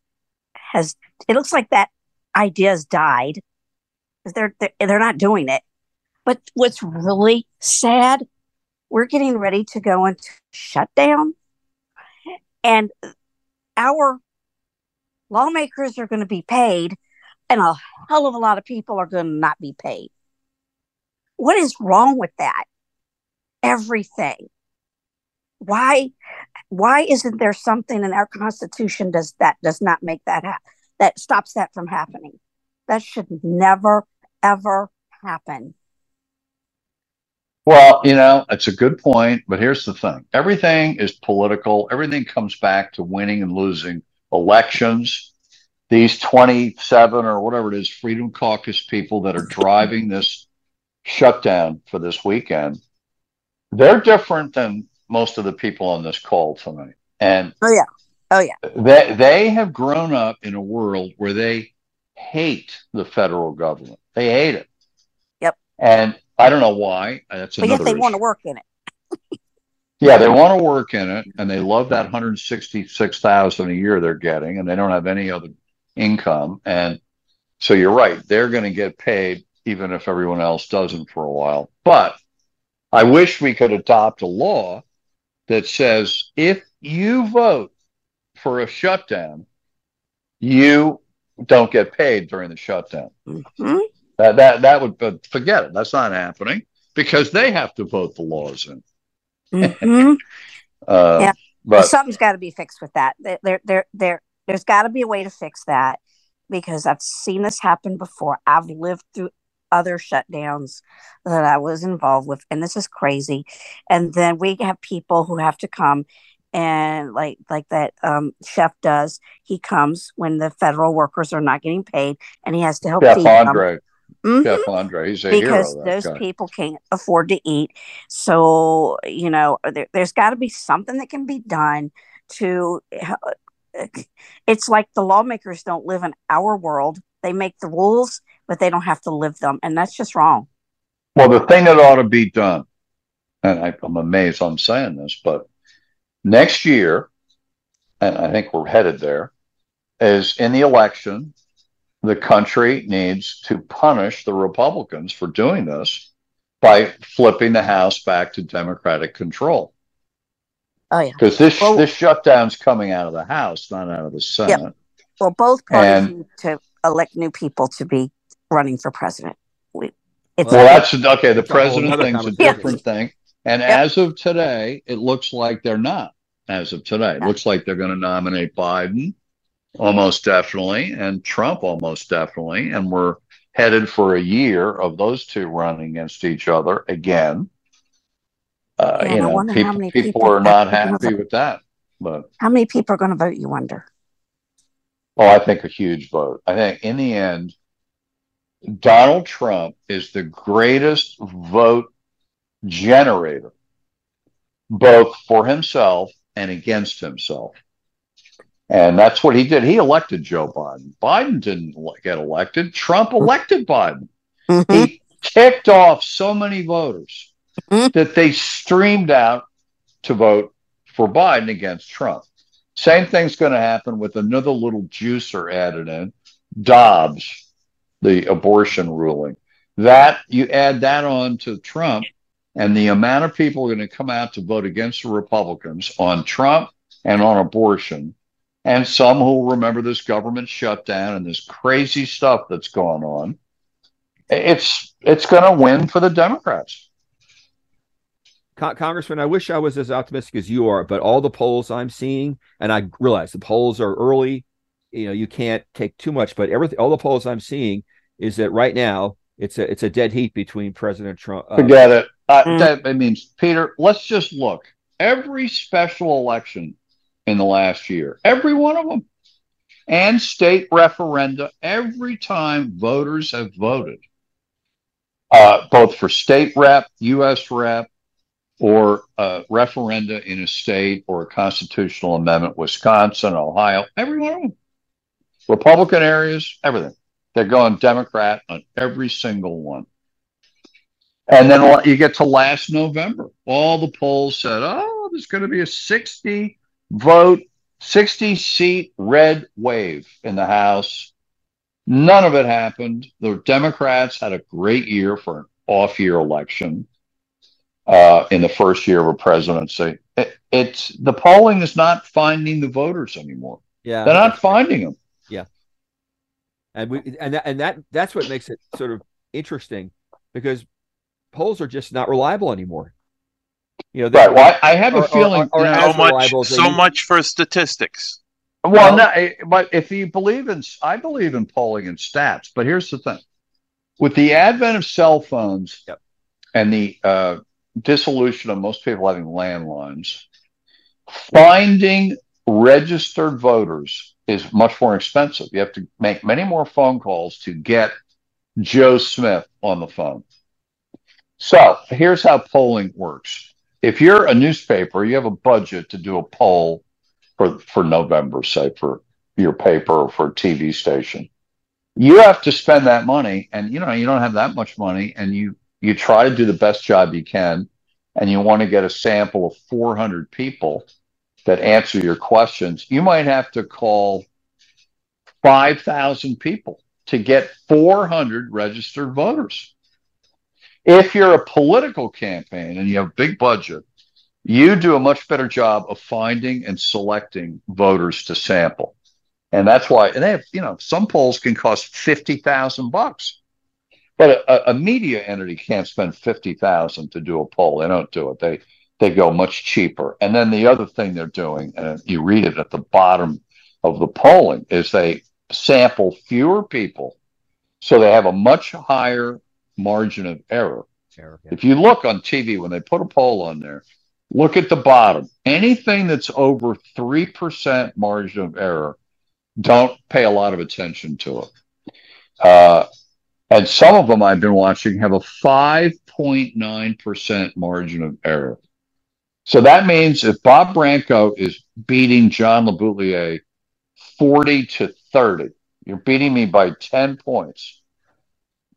has. It looks like that idea's died because they're, they're they're not doing it. But what's really sad, we're getting ready to go into shutdown, and our lawmakers are going to be paid, and a hell of a lot of people are going to not be paid. What is wrong with that? Everything. Why? Why isn't there something in our Constitution does that does not make that ha- that stops that from happening? That should never ever happen. Well, you know, it's a good point, but here's the thing everything is political, everything comes back to winning and losing elections. These 27 or whatever it is, Freedom Caucus people that are driving this shutdown for this weekend, they're different than most of the people on this call tonight. And Oh yeah. Oh yeah. they, they have grown up in a world where they hate the federal government. They hate it. Yep. And I don't know why. That's But another yet they want to work in it. Yeah, they want to work in it, and they love that 166,000 a year they're getting, and they don't have any other income. And so you're right, they're going to get paid even if everyone else doesn't for a while. But I wish we could adopt a law that says if you vote for a shutdown, you don't get paid during the shutdown. Mhm. That that that would but forget it. That's not happening because they have to vote the laws in. Mhm. Uh, Yeah. But something's got to be fixed with that. There, there, there, there there's got to be a way to fix that because I've seen this happen before. I've lived through other shutdowns that I was involved with, and this is crazy. And then we have people who have to come and like like that um, chef does. He comes when the federal workers are not getting paid, and he has to help them. Andre, Mhm Jeff Andre, he's a because hero. Those guy. people can't afford to eat. So, you know, there, there's got to be something that can be done to. It's like the lawmakers don't live in our world. They make the rules, but they don't have to live them. And that's just wrong. Well, the thing that ought to be done, and I, I'm amazed I'm saying this, but next year, and I think we're headed there, is in the election, the country needs to punish the Republicans for doing this by flipping the House back to Democratic control. Oh yeah. Because this Well- this shutdown's coming out of the House, not out of the Senate. Well, both parties And- need to elect new people to be running for president. We, it's Well, that's okay. The That's a whole president nother thing's a conversation. different thing. And Yep. as of today, it looks like they're not. As of today, it Yeah. looks like they're going to nominate Biden, almost definitely, and Trump, almost definitely. And we're headed for a year of those two running against each other again. Uh, Yeah, you know, wonder how people, many people people are not happy vote. with that. But how many people are going to vote? You wonder. Oh, I think a huge vote. I think in the end, Donald Trump is the greatest vote generator, both for himself and against himself. And that's what he did. He elected Joe Biden. Biden didn't get elected. Trump elected Biden. Mhm. He kicked off so many voters Mhm. that they streamed out to vote for Biden against Trump. Same thing's going to happen with another little juicer added in, Dobbs, the abortion ruling. That you add that on to Trump, and the amount of people are going to come out to vote against the Republicans on Trump and on abortion, and some who remember this government shutdown and this crazy stuff that's going on. It's it's going to win for the Democrats. Congressman, I wish I was as optimistic as you are, but all the polls I'm seeing, and I realize the polls are early. You know, you can't take too much, but everything, all the polls I'm seeing is that right now it's a it's a dead heat between President Trump. uh, Forget it. Uh, Mm. That I mean, Peter. Let's just look. Every special election in the last year, every one of them, and state referenda, every time voters have voted, uh, both for state rep, U.S. rep, or uh, referenda in a state or a constitutional amendment, Wisconsin, Ohio, every one of them, Republican areas, everything. They're going Democrat on every single one. And then you get to last November. All the polls said, oh, there's going to be a 60 vote, 60 seat red wave in the House. None of it happened. The Democrats had a great year for an off year election uh, in the first year of a presidency. It, it's the polling is not finding the voters anymore. yeah, They're not finding them. And we and that, and that that's what makes it sort of interesting because polls are just not reliable anymore. You know, they- Right. Well, I, I have Or- a or- feeling. or you know, So much, reliable as they so used- much for statistics. Well, Well- no, eh, but if you believe in, I believe in polling and stats. But here's the thing: with the advent of cell phones Yep. and the uh, dissolution of most people having landlines, finding registered voters is much more expensive. You have to make many more phone calls to get Joe Smith on the phone. So here's how polling works. If you're a newspaper, you have a budget to do a poll for for November, say for your paper or for a TV station. You have to spend that money, and you know you don't have that much money, and you you try to do the best job you can, and you want to get a sample of 400 people that answer your questions. You might have to call 5,000 people to get 400 registered voters. If you're a political campaign and you have a big budget, you do a much better job of finding and selecting voters to sample. And that's why, and they have, you know, some polls can cost 50,000 bucks. But a, a media entity can't spend 50,000 to do a poll. They don't do it. They they go much cheaper. And then the other thing they're doing, and you read it at the bottom of the polling, is they sample fewer people so they have a much higher margin of error. If you look on TV when they put a poll on there, look at the bottom. Anything that's over 3% margin of error, don't pay a lot of attention to it. Uh, and some of them I've been watching have a 5.9% margin of error. So that means if Bob Branco is beating John LeBoutillier 40 to 30, you're beating me by 10 points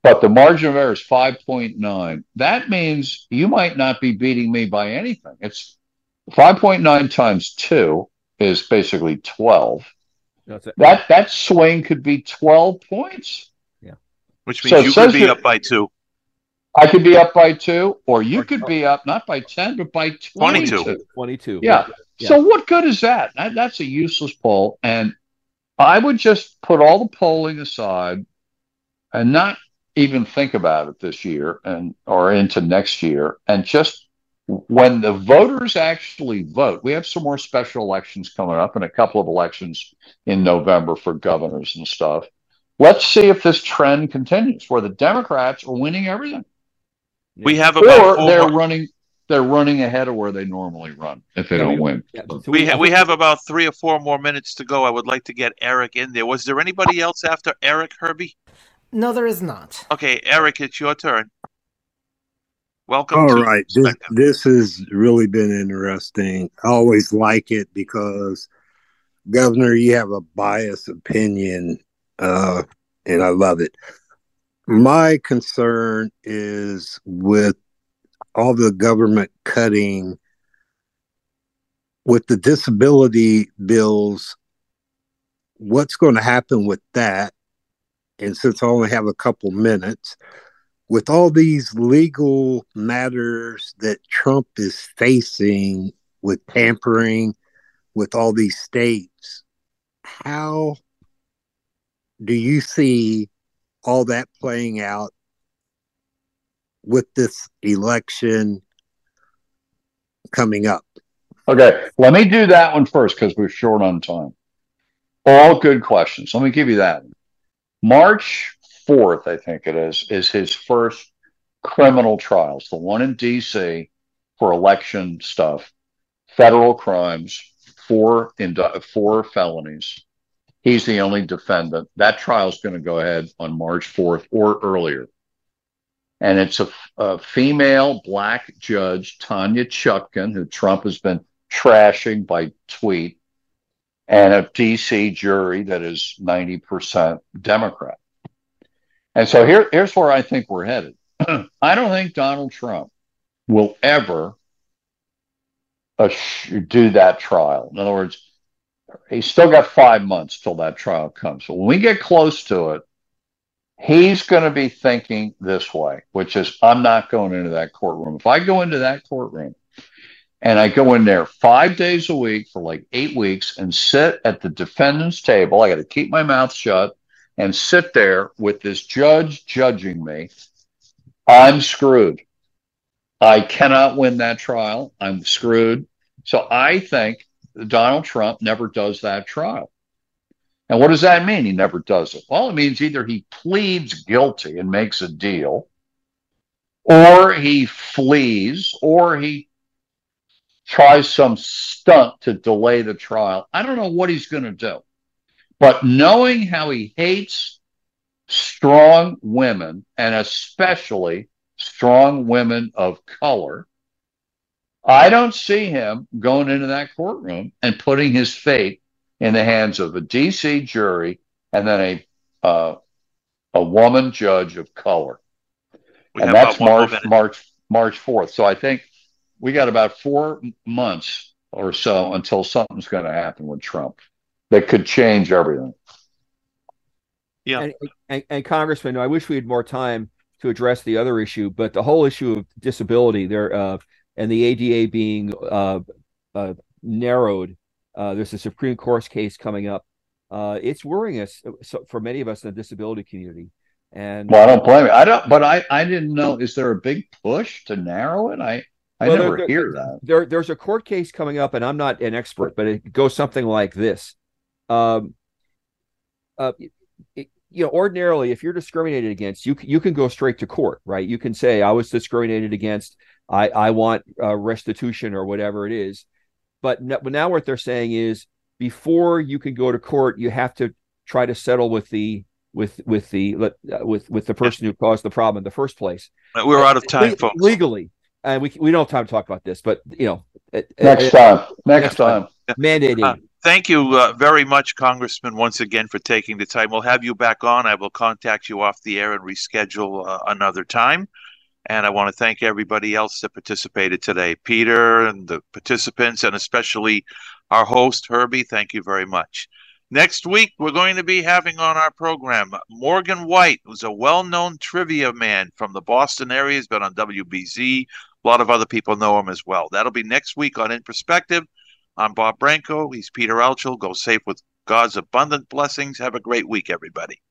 but the margin of error is 5.9. That means you might not be beating me by anything. It's 5.9 times 2 is basically 12. That's it. That that swing could be 12 points. Yeah. Which means it you could be up by two. I could be up by two, or you could be up not by 10, but by 22. 22. 22. Yeah. Yeah. So what good is that? that? That's a useless poll. And I would just put all the polling aside and not even think about it this year and or into next year and just when the voters actually vote, we have some more special elections coming up and a couple of elections in November for governors and stuff. Let's see if this trend continues where the Democrats are winning everything. We have about Or four they're more- running they're running ahead of where they normally run if they don't win. Yeah, so we, ha- we have about three or four more minutes to go. I would like to get Eric in there. Was there anybody else after Eric, Herbie? No, there is not. Okay, Eric, it's your turn. Welcome. All to right. This, this has really been interesting. I always like it because, Governor, you have a biased opinion, uh, and I love it. My concern is with all the government cutting with the disability bills. What's going to happen with that? And since I only have a couple minutes, with all these legal matters that Trump is facing with tampering with all these states, how do you see all that playing out with this election coming up? Okay, let me do that one first because we're short on time. All good questions. Let me give you that. March 4th, I think it is, is his first criminal trials, the one in DC for election stuff, federal crimes, four, indu- four felonies. He's the only defendant. That trial is going to go ahead on March 4th or earlier. And it's a, a female black judge, Tanya Chutkan, who Trump has been trashing by tweet, and a DC jury that is 90% Democrat. And so here, here's where I think we're headed. I don't think Donald Trump will ever uh, do that trial. In other words, he's still got five months till that trial comes. When we get close to it, he's going to be thinking this way, which is, I'm not going into that courtroom. If I go into that courtroom and I go in there five days a week for like eight weeks and sit at the defendant's table, I got to keep my mouth shut and sit there with this judge judging me. I'm screwed. I cannot win that trial. I'm screwed. So I think Donald Trump never does that trial. And what does that mean? He never does it. Well, it means either he pleads guilty and makes a deal, or he flees, or he tries some stunt to delay the trial. I don't know what he's going to do. But knowing how he hates strong women, and especially strong women of color, I don't see him going into that courtroom and putting his fate in the hands of a DC jury and then a uh, a woman judge of color. We and that's about one more March. March March fourth. So I think we got about four months or so until something's going to happen with Trump that could change everything. Yeah. And, and, and Congressman, I wish we had more time to address the other issue, but the whole issue of disability there uh, and the ADA being uh, uh, narrowed. Uh, there's a Supreme Court case coming up. Uh, it's worrying us so, for many of us in the disability community. And Well, I don't blame you. I don't, but I I didn't know. Is there a big push to narrow it? I I Well, never there- hear that. there there's a court case coming up, and I'm not an expert, but it goes something like this. Um, uh, it- you know, ordinarily, if you're discriminated against, you you can go straight to court, right? You can say, "I was discriminated against. I I want uh, restitution or whatever it is." But no, but now what they're saying is, before you can go to court, you have to try to settle with the with with the uh, with with the person who caused the problem in the first place We're out of time, Le- folks. legally. And we we don't have time to talk about this, but you know, Next it- time. Next next time. time. mandating. Uh, Thank you uh, very much, Congressman, once again for taking the time. We'll have you back on. I will contact you off the air and reschedule uh, another time. And I want to thank everybody else that participated today Peter and the participants, and especially our host, Herbie. Thank you very much. Next week, we're going to be having on our program Morgan White, who's a well known trivia man from the Boston area. He's been on WBZ. A lot of other people know him as well. That'll be next week on In Perspective. I'm Bob Branco. He's Peter Altschul. Go safe with God's abundant blessings. Have a great week, everybody.